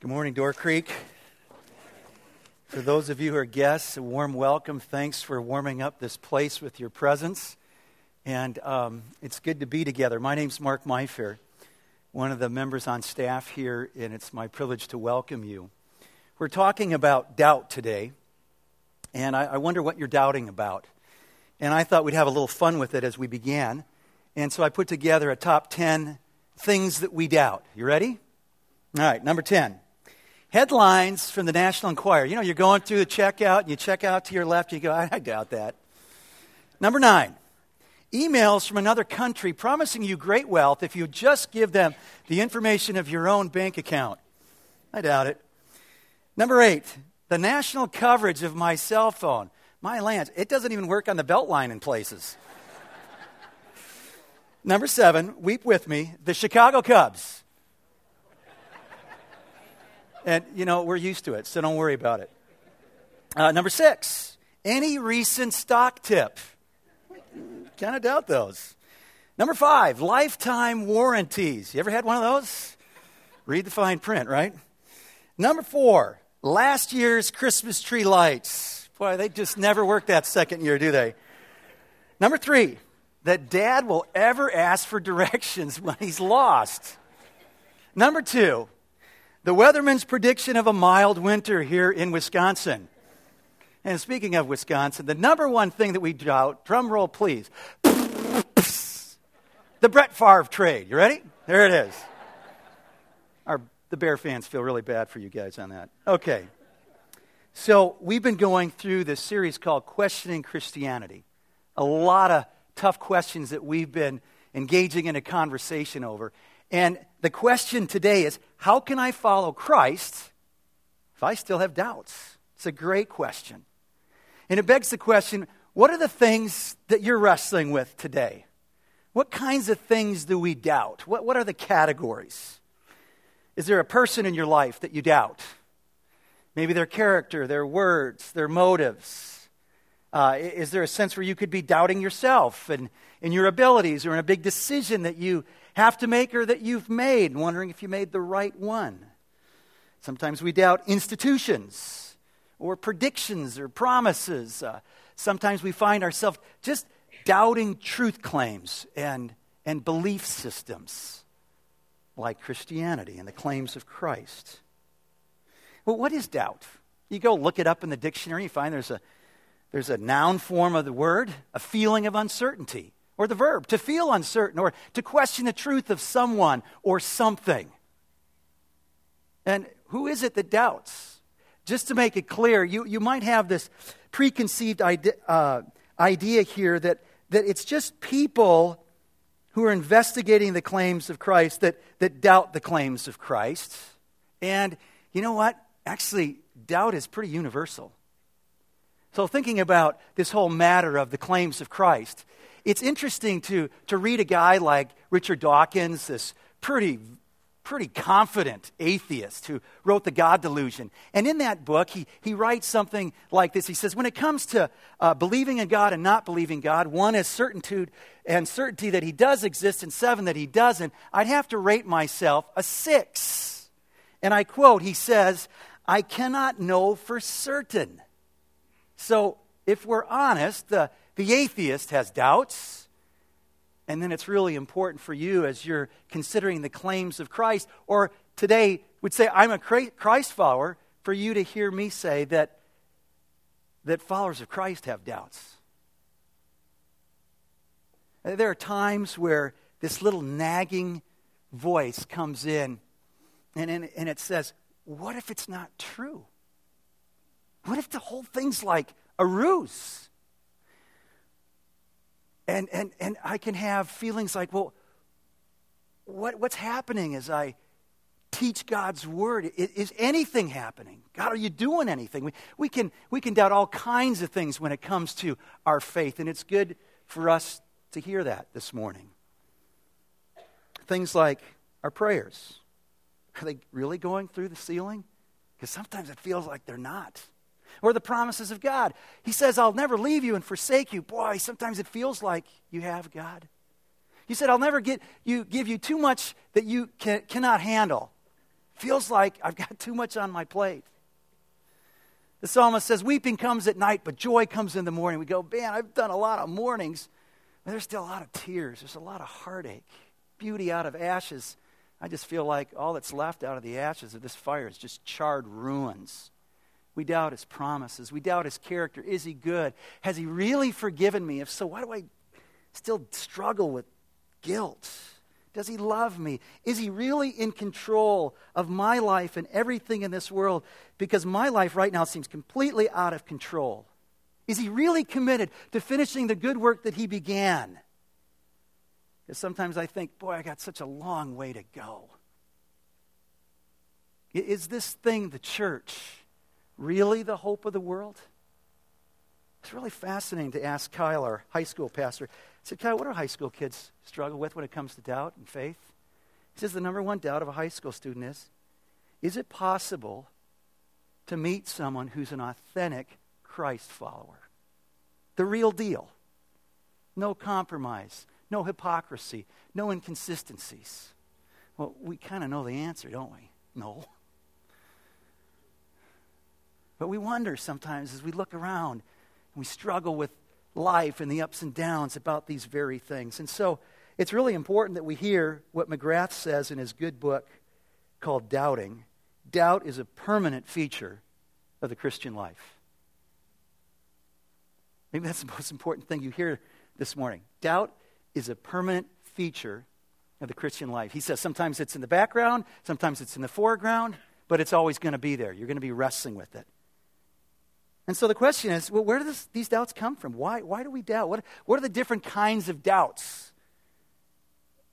Good morning, Door Creek. For those of you who are guests, a warm welcome. Thanks for warming up this place with your presence. And um, it's good to be together. My name's Mark Myfair, one of the members on staff here, and it's my privilege to welcome you. We're talking about doubt today, and I, I wonder what you're doubting about. And I thought we'd have a little fun with it as we began. And so I put together a top 10 things that we doubt. You ready? All right, number 10 headlines from the National Enquirer. You know, you're going through the checkout, and you check out to your left, and you go, I, doubt that. Number nine, emails from another country promising you great wealth if you just give them the information of your own bank account. I doubt it. Number eight, the national coverage of my cell phone. My lands, it doesn't even work on the Beltline in places. Number seven, weep with me, the Chicago Cubs. And, you know, we're used to it, so don't worry about it. Uh, number six, any recent stock tip? kind of doubt those. Number five, lifetime warranties. You ever had one of those? Read the fine print, right? Number four, last year's Christmas tree lights. Boy, they just never work that second year, do they? Number three, that dad will ever ask for directions when he's lost. Number two, the weatherman's prediction of a mild winter here in Wisconsin. And speaking of Wisconsin, the number one thing that we doubt, drum roll please, the Brett Favre trade. You ready? There it is. Our, the Bear fans feel really bad for you guys on that. Okay. So we've been going through this series called Questioning Christianity. A lot of tough questions that we've been engaging in a conversation over. And the question today is how can I follow Christ if I still have doubts? It's a great question. And it begs the question what are the things that you're wrestling with today? What kinds of things do we doubt? What, what are the categories? Is there a person in your life that you doubt? Maybe their character, their words, their motives. Uh, is there a sense where you could be doubting yourself and, and your abilities or in a big decision that you have to make or that you've made, wondering if you made the right one. Sometimes we doubt institutions or predictions or promises. Uh, sometimes we find ourselves just doubting truth claims and, and belief systems like Christianity and the claims of Christ. Well, what is doubt? You go look it up in the dictionary, you find there's a, there's a noun form of the word, a feeling of uncertainty or the verb, to feel uncertain or to question the truth of someone or something. And who is it that doubts? Just to make it clear, you, you might have this preconceived idea, uh, idea here that, that it's just people who are investigating the claims of Christ that, that doubt the claims of Christ. And you know what? Actually, doubt is pretty universal. So, thinking about this whole matter of the claims of Christ, it's interesting to, to read a guy like Richard Dawkins, this pretty, pretty confident atheist who wrote The God Delusion. And in that book, he, he writes something like this. He says, When it comes to uh, believing in God and not believing God, one is certitude and certainty that he does exist, and seven that he doesn't. I'd have to rate myself a six. And I quote, he says, I cannot know for certain. So, if we're honest, the the atheist has doubts. And then it's really important for you as you're considering the claims of Christ, or today would say, I'm a Christ follower, for you to hear me say that, that followers of Christ have doubts. Uh, there are times where this little nagging voice comes in and, and, and it says, What if it's not true? What if the whole thing's like a ruse? And, and, and I can have feelings like, well, what, what's happening as I teach God's word? Is, is, anything happening? God, are you doing anything? We, we, can, we can doubt all kinds of things when it comes to our faith, and it's good for us to hear that this morning. Things like our prayers. Are they really going through the ceiling? Because sometimes it feels like they're not or the promises of God. He says, I'll never leave you and forsake you. Boy, sometimes it feels like you have God. He said, I'll never get you, give you too much that you can, cannot handle. Feels like I've got too much on my plate. The psalmist says, Weeping comes at night, but joy comes in the morning. We go, Man, I've done a lot of mornings, but there's still a lot of tears. There's a lot of heartache. Beauty out of ashes. I just feel like all that's left out of the ashes of this fire is just charred ruins. We doubt his promises. We doubt his character. Is he good? Has he really forgiven me? If so, why do I still struggle with guilt? Does he love me? Is he really in control of my life and everything in this world? Because my life right now seems completely out of control. Is he really committed to finishing the good work that he began? Because sometimes I think, boy, I got such a long way to go. Is this thing, the church, really the hope of the world? It's really fascinating to ask Kyle, our high school pastor, He said, Kyle, what do high school kids struggle with when it comes to doubt and faith? He says the number one doubt of a high school student is Is it possible to meet someone who's an authentic Christ follower? The real deal. No compromise, no hypocrisy, no inconsistencies. Well, we kind of know the answer, don't we? No. But we wonder sometimes as we look around and we struggle with life and the ups and downs about these very things. And so it's really important that we hear what McGrath says in his good book called Doubting. Doubt is a permanent feature of the Christian life. Maybe that's the most important thing you hear this morning. Doubt is a permanent feature of the Christian life. He says sometimes it's in the background, sometimes it's in the foreground, but it's always going to be there. You're going to be wrestling with it. And so the question is well, where do this, these doubts come from? Why, why do we doubt? What, what are the different kinds of doubts?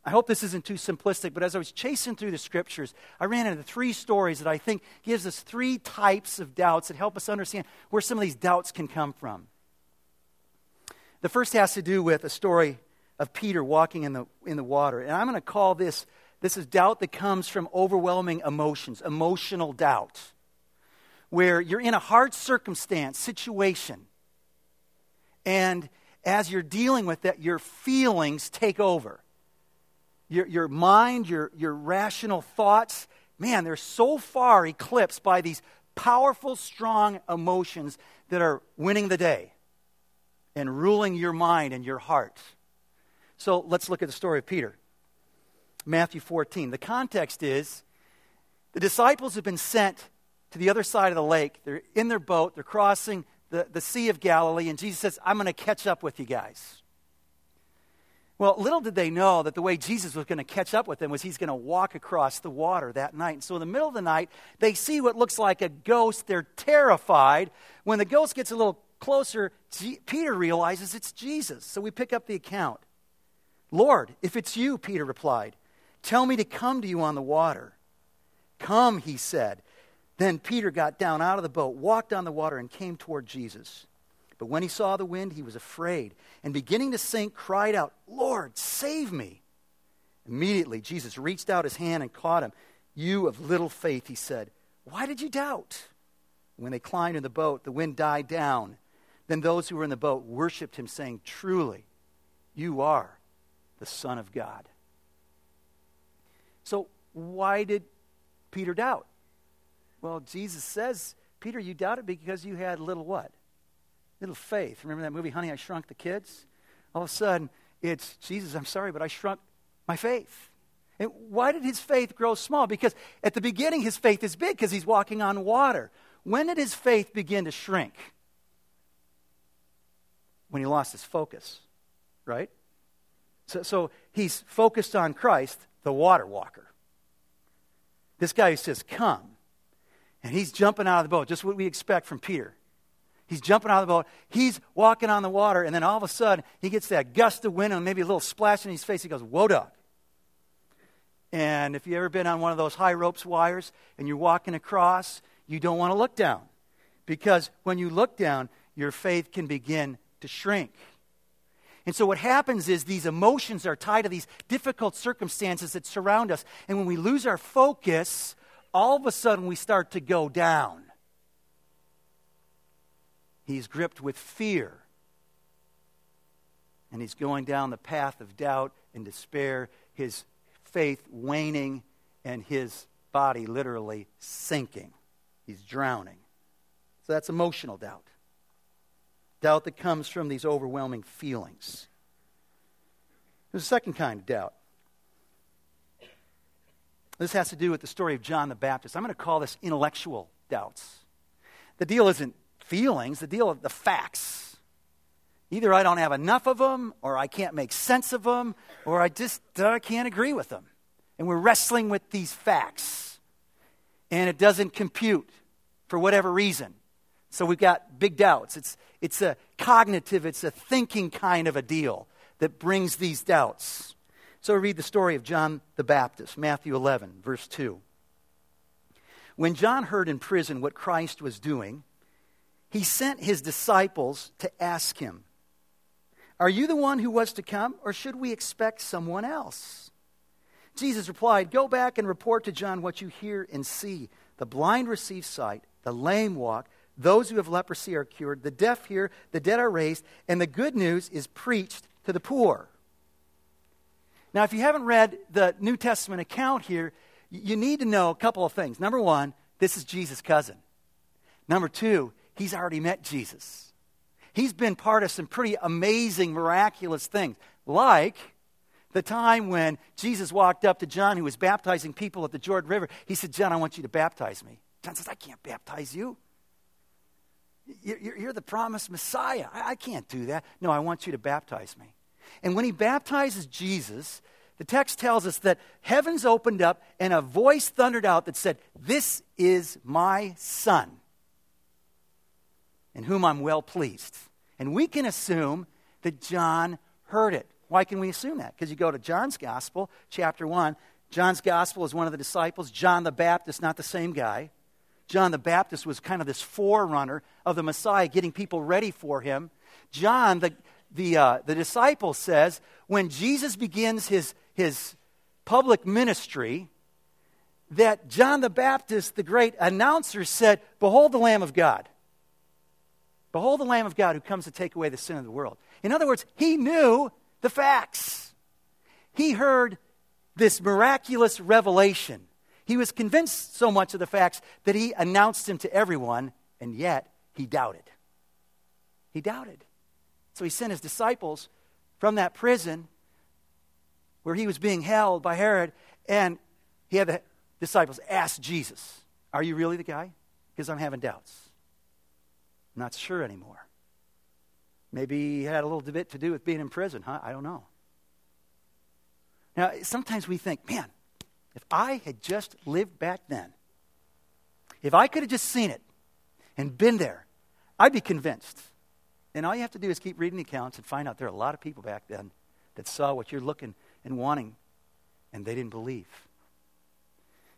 I hope this isn't too simplistic, but as I was chasing through the scriptures, I ran into three stories that I think gives us three types of doubts that help us understand where some of these doubts can come from. The first has to do with a story of Peter walking in the, in the water. And I'm going to call this this is doubt that comes from overwhelming emotions, emotional doubt where you're in a hard circumstance, situation, and as you're dealing with that, your feelings take over. Your, your mind, your, your rational thoughts, man, they're so far eclipsed by these powerful, strong emotions that are winning the day and ruling your mind and your heart. So let's look at the story of Peter. Matthew 14. The context is the disciples have been sent to the other side of the lake. They're in their boat, they're crossing the, the Sea of Galilee, and Jesus says, I'm going to catch up with you guys. Well, little did they know that the way Jesus was going to catch up with them was he's going to walk across the water that night. And so, in the middle of the night, they see what looks like a ghost. They're terrified. When the ghost gets a little closer, G- Peter realizes it's Jesus. So, we pick up the account. Lord, if it's you, Peter replied, tell me to come to you on the water. Come, he said. Then Peter got down out of the boat, walked on the water, and came toward Jesus. But when he saw the wind, he was afraid, and beginning to sink, cried out, Lord, save me. Immediately, Jesus reached out his hand and caught him. You of little faith, he said, why did you doubt? When they climbed in the boat, the wind died down. Then those who were in the boat worshiped him, saying, Truly, you are the Son of God. So, why did Peter doubt? Well, Jesus says, Peter, you doubted because you had little what? Little faith. Remember that movie, Honey, I Shrunk the Kids? All of a sudden, it's Jesus, I'm sorry, but I shrunk my faith. And why did his faith grow small? Because at the beginning, his faith is big because he's walking on water. When did his faith begin to shrink? When he lost his focus, right? So, so he's focused on Christ, the water walker. This guy who says, Come. And he's jumping out of the boat, just what we expect from Peter. He's jumping out of the boat. He's walking on the water, and then all of a sudden, he gets that gust of wind and maybe a little splash in his face. He goes, Whoa, dog. And if you've ever been on one of those high ropes wires and you're walking across, you don't want to look down. Because when you look down, your faith can begin to shrink. And so what happens is these emotions are tied to these difficult circumstances that surround us. And when we lose our focus, all of a sudden we start to go down. He's gripped with fear. And he's going down the path of doubt and despair, his faith waning, and his body literally sinking. He's drowning. So that's emotional doubt. Doubt that comes from these overwhelming feelings. There's a second kind of doubt. This has to do with the story of John the Baptist. I'm going to call this intellectual doubts. The deal isn't feelings, the deal of the facts. Either I don't have enough of them, or I can't make sense of them, or I just uh, can't agree with them. And we're wrestling with these facts. And it doesn't compute for whatever reason. So we've got big doubts. It's, it's a cognitive, it's a thinking kind of a deal that brings these doubts. So read the story of John the Baptist, Matthew 11, verse 2. When John heard in prison what Christ was doing, he sent his disciples to ask him, Are you the one who was to come, or should we expect someone else? Jesus replied, Go back and report to John what you hear and see. The blind receive sight, the lame walk, those who have leprosy are cured, the deaf hear, the dead are raised, and the good news is preached to the poor. Now, if you haven't read the New Testament account here, you need to know a couple of things. Number one, this is Jesus' cousin. Number two, he's already met Jesus. He's been part of some pretty amazing, miraculous things, like the time when Jesus walked up to John, who was baptizing people at the Jordan River. He said, John, I want you to baptize me. John says, I can't baptize you. You're the promised Messiah. I can't do that. No, I want you to baptize me. And when he baptizes Jesus, the text tells us that heavens opened up and a voice thundered out that said, This is my son, in whom I'm well pleased. And we can assume that John heard it. Why can we assume that? Because you go to John's Gospel, chapter 1. John's Gospel is one of the disciples. John the Baptist, not the same guy. John the Baptist was kind of this forerunner of the Messiah, getting people ready for him. John, the, the, uh, the disciple, says when Jesus begins his, his public ministry, that John the Baptist, the great announcer, said, Behold the Lamb of God. Behold the Lamb of God who comes to take away the sin of the world. In other words, he knew the facts. He heard this miraculous revelation he was convinced so much of the facts that he announced him to everyone, and yet he doubted. He doubted. So he sent his disciples from that prison where he was being held by Herod, and he had the disciples ask Jesus, Are you really the guy? Because I'm having doubts. I'm not sure anymore. Maybe he had a little bit to do with being in prison, huh? I don't know. Now, sometimes we think, man, if I had just lived back then, if I could have just seen it and been there, I'd be convinced. And all you have to do is keep reading the accounts and find out there are a lot of people back then that saw what you're looking and wanting, and they didn't believe.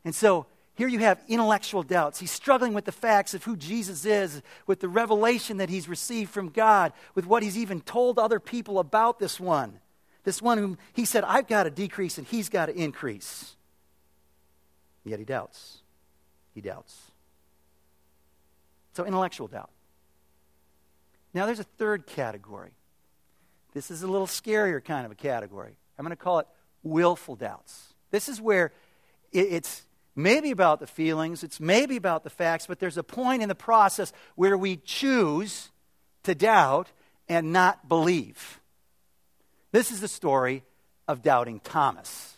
And so here you have intellectual doubts. He's struggling with the facts of who Jesus is, with the revelation that he's received from God, with what he's even told other people about this one. This one whom he said, I've got to decrease and he's got to increase. Yet he doubts. He doubts. So, intellectual doubt. Now, there's a third category. This is a little scarier kind of a category. I'm going to call it willful doubts. This is where it's maybe about the feelings, it's maybe about the facts, but there's a point in the process where we choose to doubt and not believe. This is the story of doubting Thomas.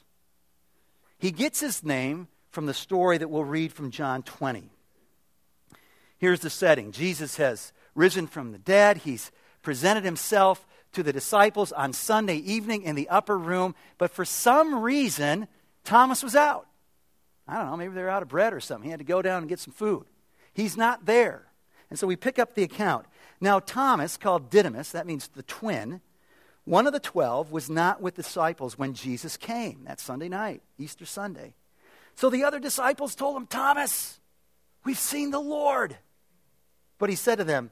He gets his name from the story that we'll read from John 20. Here's the setting Jesus has risen from the dead, he's presented himself to the disciples on Sunday evening in the upper room, but for some reason, Thomas was out. I don't know, maybe they're out of bread or something. He had to go down and get some food. He's not there. And so we pick up the account. Now, Thomas, called Didymus, that means the twin, one of the twelve, was not with disciples when Jesus came that Sunday night, Easter Sunday. So the other disciples told him, Thomas, we've seen the Lord. But he said to them,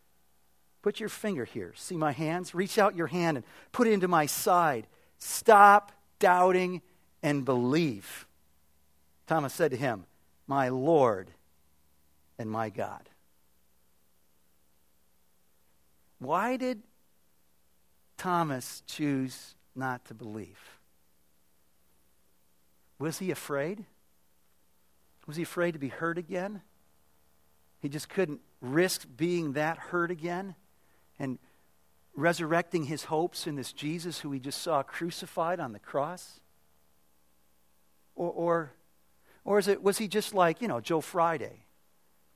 Put your finger here. See my hands? Reach out your hand and put it into my side. Stop doubting and believe. Thomas said to him, My Lord and my God. Why did Thomas choose not to believe? Was he afraid? Was he afraid to be hurt again? He just couldn't risk being that hurt again and resurrecting his hopes in this Jesus who he just saw crucified on the cross? Or, or, or is it, was he just like, you know, Joe Friday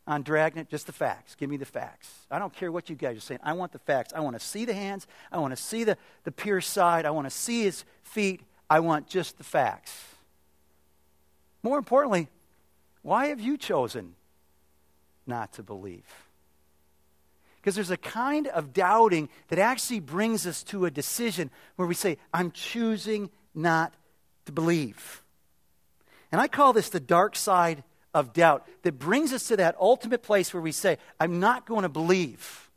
on Dragnet? Just the facts. Give me the facts. I don't care what you guys are saying. I want the facts. I want to see the hands. I want to see the, the pierced side. I want to see his feet. I want just the facts. More importantly, why have you chosen not to believe? Because there's a kind of doubting that actually brings us to a decision where we say, I'm choosing not to believe. And I call this the dark side of doubt that brings us to that ultimate place where we say, I'm not going to believe.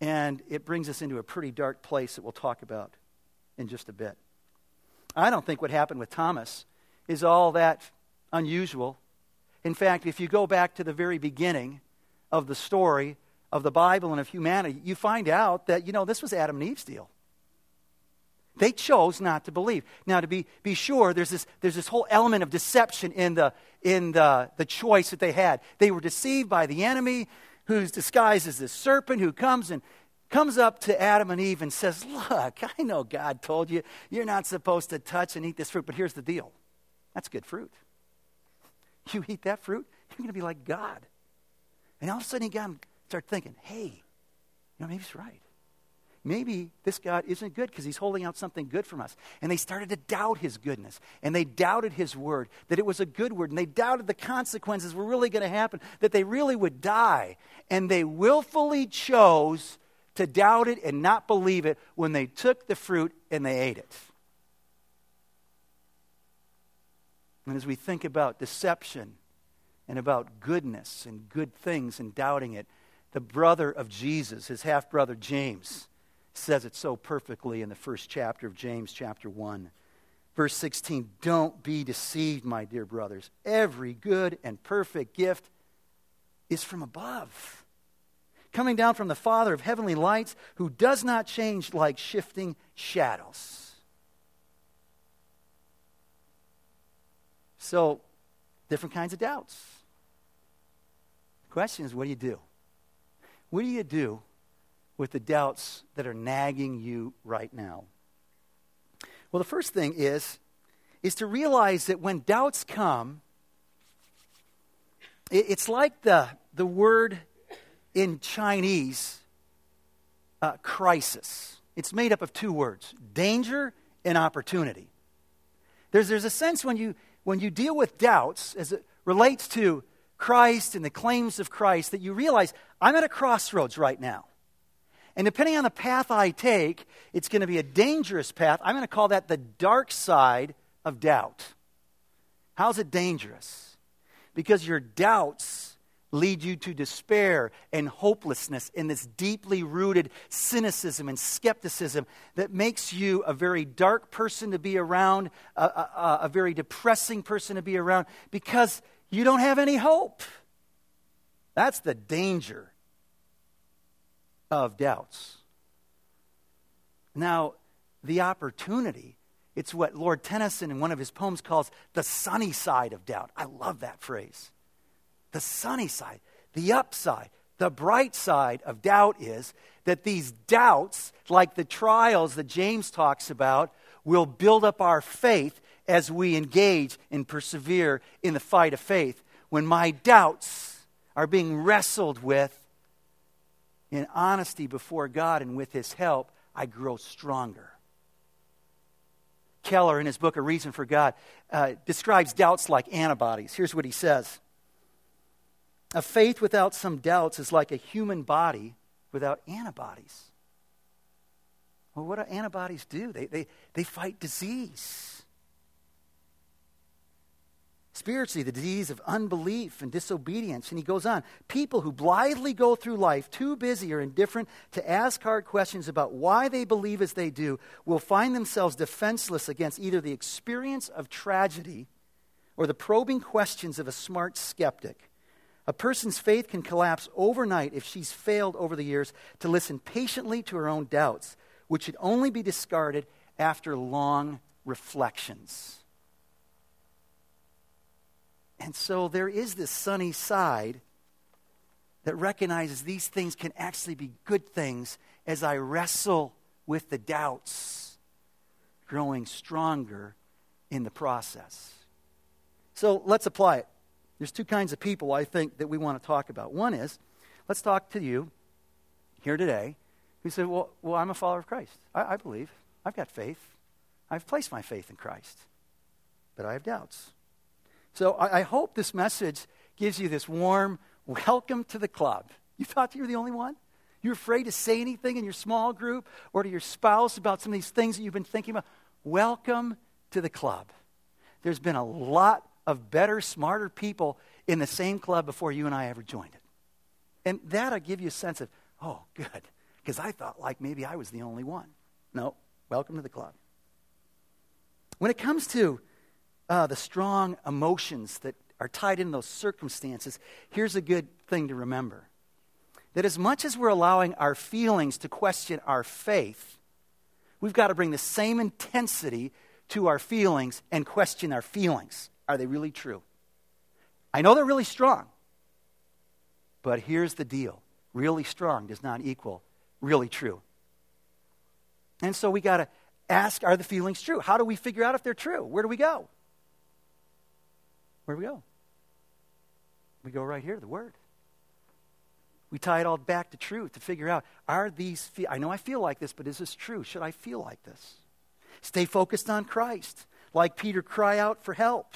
And it brings us into a pretty dark place that we'll talk about in just a bit. I don't think what happened with Thomas is all that unusual. In fact, if you go back to the very beginning of the story of the Bible and of humanity, you find out that, you know, this was Adam and Eve's deal. They chose not to believe. Now, to be, be sure, there's this, there's this whole element of deception in, the, in the, the choice that they had. They were deceived by the enemy, who's disguised as this serpent who comes and comes up to Adam and Eve and says, Look, I know God told you you're not supposed to touch and eat this fruit, but here's the deal that's good fruit. You eat that fruit, you're going to be like God. And all of a sudden, he got start thinking, hey, you know, maybe he's right. Maybe this God isn't good because he's holding out something good from us. And they started to doubt his goodness. And they doubted his word, that it was a good word. And they doubted the consequences were really going to happen, that they really would die. And they willfully chose to doubt it and not believe it when they took the fruit and they ate it. And as we think about deception and about goodness and good things and doubting it, the brother of Jesus, his half brother James, says it so perfectly in the first chapter of James, chapter 1. Verse 16 Don't be deceived, my dear brothers. Every good and perfect gift is from above, coming down from the Father of heavenly lights, who does not change like shifting shadows. So, different kinds of doubts. The question is, what do you do? What do you do with the doubts that are nagging you right now? Well, the first thing is is to realize that when doubts come, it's like the, the word in Chinese, uh, crisis. It's made up of two words danger and opportunity. There's, there's a sense when you, when you deal with doubts as it relates to Christ and the claims of Christ that you realize I'm at a crossroads right now. And depending on the path I take, it's going to be a dangerous path. I'm going to call that the dark side of doubt. How's it dangerous? Because your doubts lead you to despair and hopelessness and this deeply rooted cynicism and skepticism that makes you a very dark person to be around, a, a, a very depressing person to be around because you don't have any hope. That's the danger of doubts. Now, the opportunity, it's what Lord Tennyson in one of his poems calls the sunny side of doubt. I love that phrase. The sunny side, the upside, the bright side of doubt is that these doubts, like the trials that James talks about, will build up our faith as we engage and persevere in the fight of faith. When my doubts are being wrestled with in honesty before God and with His help, I grow stronger. Keller, in his book, A Reason for God, uh, describes doubts like antibodies. Here's what he says a faith without some doubts is like a human body without antibodies. Well, what do antibodies do? They, they, they fight disease. Spiritually, the disease of unbelief and disobedience. And he goes on people who blithely go through life too busy or indifferent to ask hard questions about why they believe as they do will find themselves defenseless against either the experience of tragedy or the probing questions of a smart skeptic. A person's faith can collapse overnight if she's failed over the years to listen patiently to her own doubts, which should only be discarded after long reflections. And so there is this sunny side that recognizes these things can actually be good things as I wrestle with the doubts, growing stronger in the process. So let's apply it. There's two kinds of people I think that we want to talk about. One is, let's talk to you here today who said, Well, well I'm a follower of Christ. I, I believe. I've got faith. I've placed my faith in Christ. But I have doubts. So I, I hope this message gives you this warm welcome to the club. You thought you were the only one? You're afraid to say anything in your small group or to your spouse about some of these things that you've been thinking about? Welcome to the club. There's been a lot of better, smarter people in the same club before you and I ever joined it. And that'll give you a sense of, oh, good, because I thought like maybe I was the only one. No, welcome to the club. When it comes to uh, the strong emotions that are tied in those circumstances, here's a good thing to remember that as much as we're allowing our feelings to question our faith, we've got to bring the same intensity to our feelings and question our feelings. Are they really true? I know they're really strong, but here's the deal really strong does not equal really true. And so we got to ask are the feelings true? How do we figure out if they're true? Where do we go? Where do we go? We go right here, the Word. We tie it all back to truth to figure out are these, fe- I know I feel like this, but is this true? Should I feel like this? Stay focused on Christ. Like Peter, cry out for help.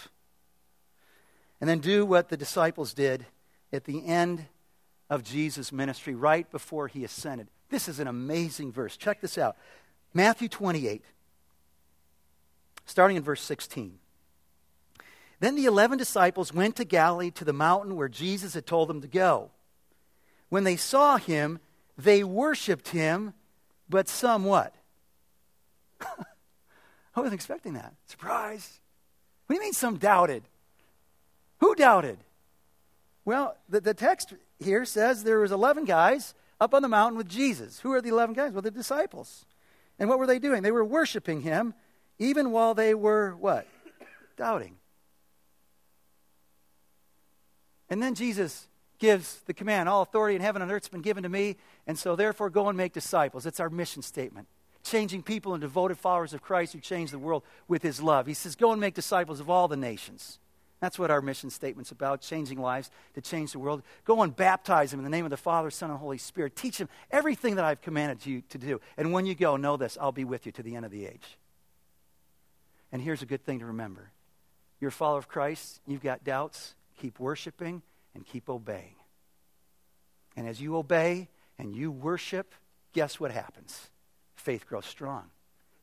And then do what the disciples did at the end of Jesus' ministry, right before he ascended. This is an amazing verse. Check this out Matthew 28, starting in verse 16. Then the eleven disciples went to Galilee to the mountain where Jesus had told them to go. When they saw him, they worshiped him, but some what? I wasn't expecting that. Surprise. What do you mean some doubted? Who doubted? Well, the, the text here says there was 11 guys up on the mountain with Jesus. Who are the 11 guys? Well, the disciples. And what were they doing? They were worshiping him even while they were what? Doubting. And then Jesus gives the command all authority in heaven and earth has been given to me, and so therefore go and make disciples. It's our mission statement. Changing people and devoted followers of Christ who change the world with his love. He says, Go and make disciples of all the nations. That's what our mission statement's about changing lives to change the world. Go and baptize them in the name of the Father, Son, and Holy Spirit. Teach them everything that I've commanded you to do. And when you go, know this I'll be with you to the end of the age. And here's a good thing to remember you're a follower of Christ, you've got doubts, keep worshiping and keep obeying. And as you obey and you worship, guess what happens? Faith grows strong.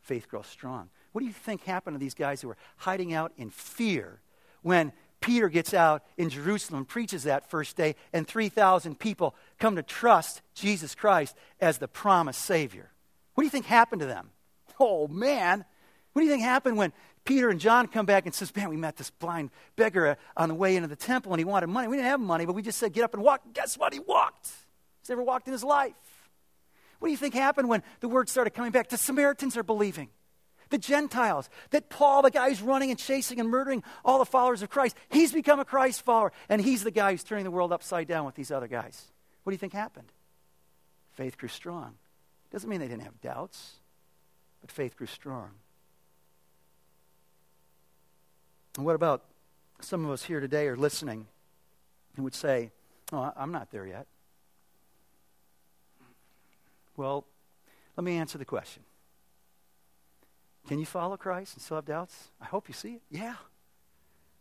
Faith grows strong. What do you think happened to these guys who were hiding out in fear when Peter gets out in Jerusalem, preaches that first day, and 3,000 people come to trust Jesus Christ as the promised Savior? What do you think happened to them? Oh, man. What do you think happened when Peter and John come back and says, Man, we met this blind beggar uh, on the way into the temple and he wanted money. We didn't have money, but we just said, Get up and walk. Guess what? He walked. He's never walked in his life. What do you think happened when the word started coming back? The Samaritans are believing. The Gentiles, that Paul, the guy who's running and chasing and murdering all the followers of Christ, he's become a Christ follower, and he's the guy who's turning the world upside down with these other guys. What do you think happened? Faith grew strong. Doesn't mean they didn't have doubts, but faith grew strong. And what about some of us here today are listening and would say, Oh, I'm not there yet? Well, let me answer the question. Can you follow Christ and still have doubts? I hope you see it. Yeah.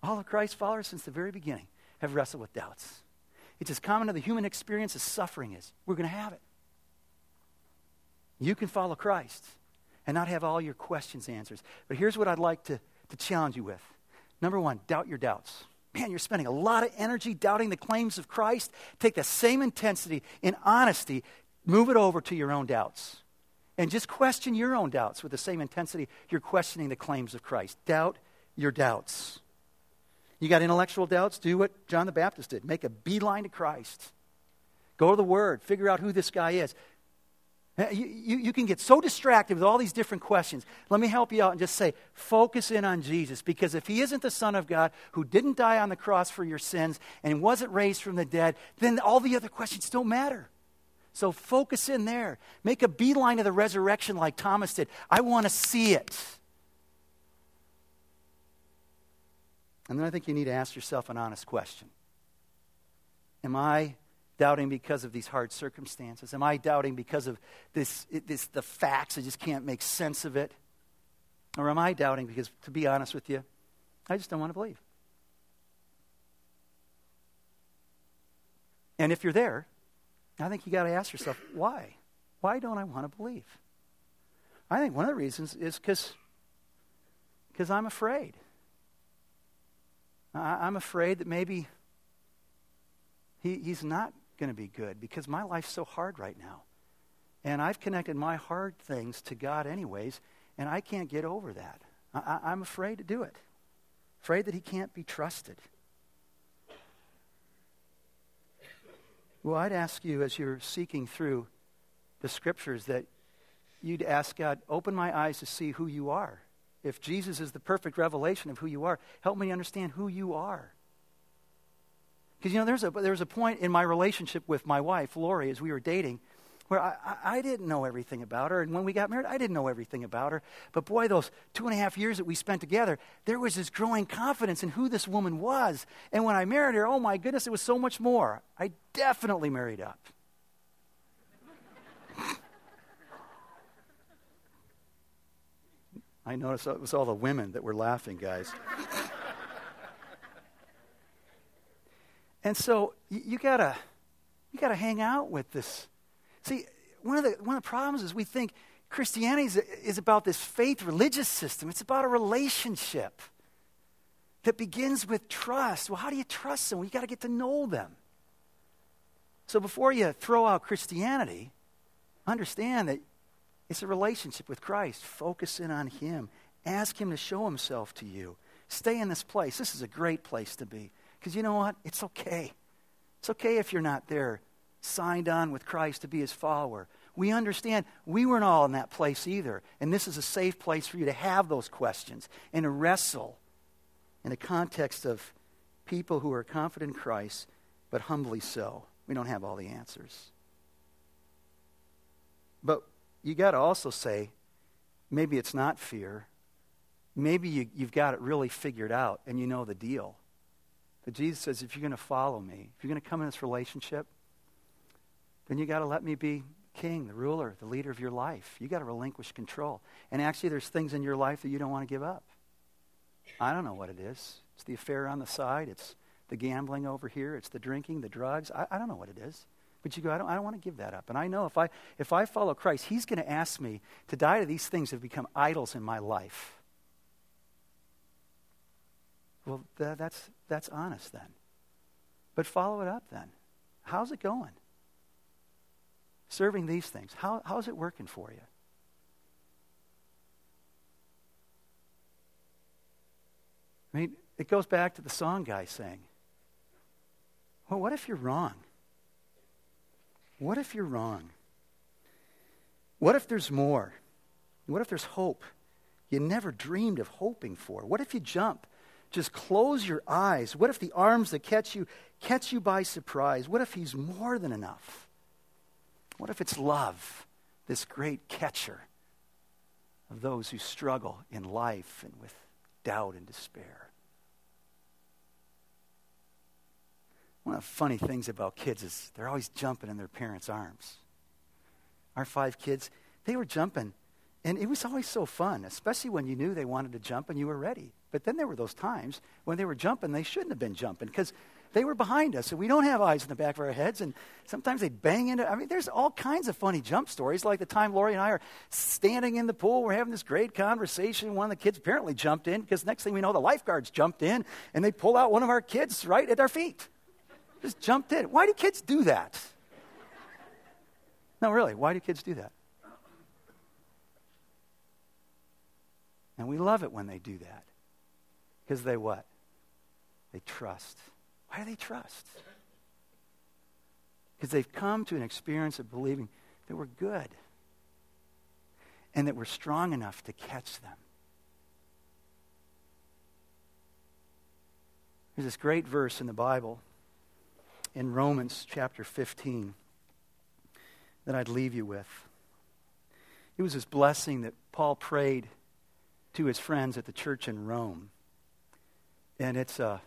All of Christ's followers since the very beginning have wrestled with doubts. It's as common to the human experience as suffering is. We're going to have it. You can follow Christ and not have all your questions answered. But here's what I'd like to, to challenge you with Number one, doubt your doubts. Man, you're spending a lot of energy doubting the claims of Christ. Take the same intensity in honesty, move it over to your own doubts. And just question your own doubts with the same intensity you're questioning the claims of Christ. Doubt your doubts. You got intellectual doubts? Do what John the Baptist did make a beeline to Christ. Go to the Word, figure out who this guy is. Uh, you, you, you, can get so distracted with all these different questions. Let me help you out and just say, focus in on Jesus. Because if he isn't the Son of God who didn't die on the cross for your sins and wasn't raised from the dead, then all the other questions don't matter. So focus in there. Make a beeline of the resurrection like Thomas did. I want to see it. And then I think you need to ask yourself an honest question Am I doubting because of these hard circumstances? Am I doubting because of this, this the facts? I just can't make sense of it. Or am I doubting because, to be honest with you, I just don't want to believe? And if you're there, I think you got to ask yourself, why? Why don't I want to believe? I think one of the reasons is because I'm afraid. I, am afraid that maybe he, he's not going to be good because my life's so hard right now. And I've connected my hard things to God, anyways, and I can't get over that. I, I'm afraid to do it, afraid that He can't be trusted. Well, I'd ask you as you're seeking through the scriptures that you'd ask God, open my eyes to see who you are. If Jesus is the perfect revelation of who you are, help me understand who you are. Because, you know, there's a, there was a point in my relationship with my wife, Lori, as we were dating, where I, I, didn't know everything about her. And when we got married, I didn't know everything about her. But boy, those two and a half years that we spent together, there was this growing confidence in who this woman was. And when I married her, oh my goodness, it was so much more. I definitely married up. I noticed it was all the women that were laughing, guys. And so you, you gotta you gotta hang out with this. See, one of the one of the problems is we think Christianity is, is about this faith religious system. It's about a relationship that begins with trust. Well, how do you trust them? Well, you got to get to know them. So before you throw out Christianity, understand that it's a relationship with Christ. Focus in on Him. Ask Him to show Himself to you. Stay in this place. This is a great place to be. Because you know what? It's okay. It's okay if you're not there, signed on with Christ to be his follower. We understand we weren't all in that place either. And this is a safe place for you to have those questions and to wrestle in the context of people who are confident in Christ, but humbly so. We don't have all the answers. But you got to also say, maybe it's not fear. Maybe you, you've got it really figured out and you know the deal. But Jesus says, if you're going to follow me, if you're going to come in this relationship, then you got to let me be king, the ruler, the leader of your life. You got to relinquish control. And actually, there's things in your life that you don't want to give up. I don't know what it is. It's the affair on the side. It's the gambling over here. It's the drinking, the drugs. I, I don't know what it is. But you go, I don't, I don't want to give that up. And I know if I, if I follow Christ, He's going to ask me to die to these things that have become idols in my life. Well, th- that's, that's honest then. But follow it up then. How's it going? Serving these things. How, how's it working for you? I mean, it goes back to the song guy saying, Well, what if you're wrong? What if you're wrong? What if there's more? What if there's hope you never dreamed of hoping for? What if you jump just close your eyes. What if the arms that catch you catch you by surprise? What if he's more than enough? What if it's love, this great catcher of those who struggle in life and with doubt and despair? One of the funny things about kids is they're always jumping in their parents' arms. Our five kids, they were jumping and it was always so fun, especially when you knew they wanted to jump and you were ready. But then there were those times when they were jumping, they shouldn't have been jumping because they were behind us, and we don't have eyes in the back of our heads, and sometimes they bang into. I mean, there's all kinds of funny jump stories, like the time Lori and I are standing in the pool, we're having this great conversation. One of the kids apparently jumped in because next thing we know, the lifeguards jumped in and they pull out one of our kids right at our feet. Just jumped in. Why do kids do that? No, really, why do kids do that? And we love it when they do that. Because they what? They trust. Why do they trust? Because they've come to an experience of believing that we're good and that we're strong enough to catch them. There's this great verse in the Bible in Romans chapter 15 that I'd leave you with. It was this blessing that Paul prayed to his friends at the church in Rome. And it's a,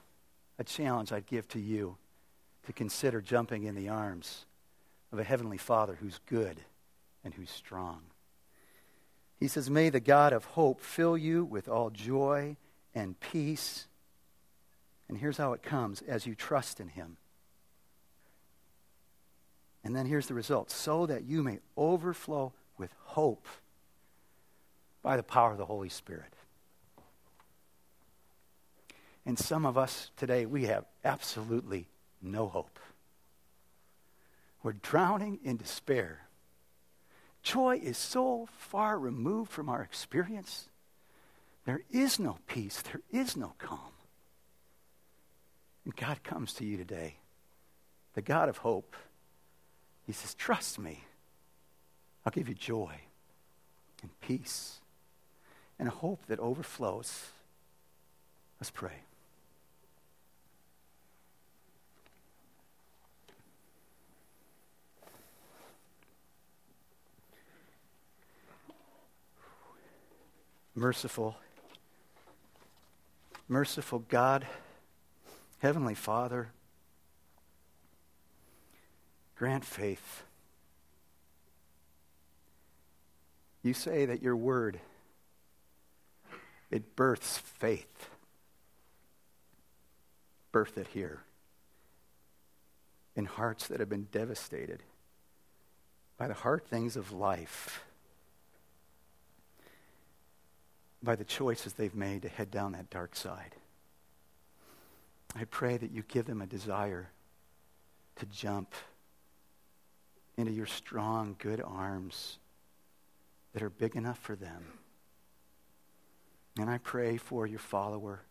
a challenge I'd give to you to consider jumping in the arms of a heavenly Father who's good and who's strong. He says, May the God of hope fill you with all joy and peace. And here's how it comes as you trust in him. And then here's the result so that you may overflow with hope by the power of the Holy Spirit. And some of us today, we have absolutely no hope. We're drowning in despair. Joy is so far removed from our experience. There is no peace, there is no calm. And God comes to you today, the God of hope. He says, Trust me. I'll give you joy and peace and a hope that overflows. Let's pray. Merciful, merciful God, Heavenly Father, grant faith. You say that your word it births faith. Birth it here in hearts that have been devastated by the hard things of life, by the choices they've made to head down that dark side. I pray that you give them a desire to jump into your strong, good arms that are big enough for them. And I pray for your follower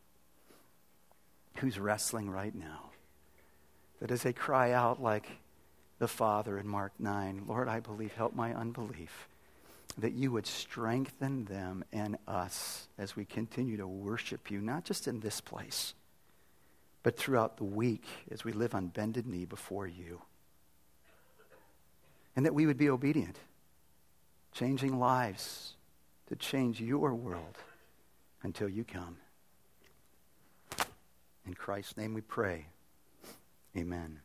who's wrestling right now, that as they cry out like the Father in Mark 9, Lord, I believe, help my unbelief, that you would strengthen them and us as we continue to worship you, not just in this place, but throughout the week as we live on bended knee before you. And that we would be obedient, changing lives to change your world until you come. In Christ's name we pray. Amen.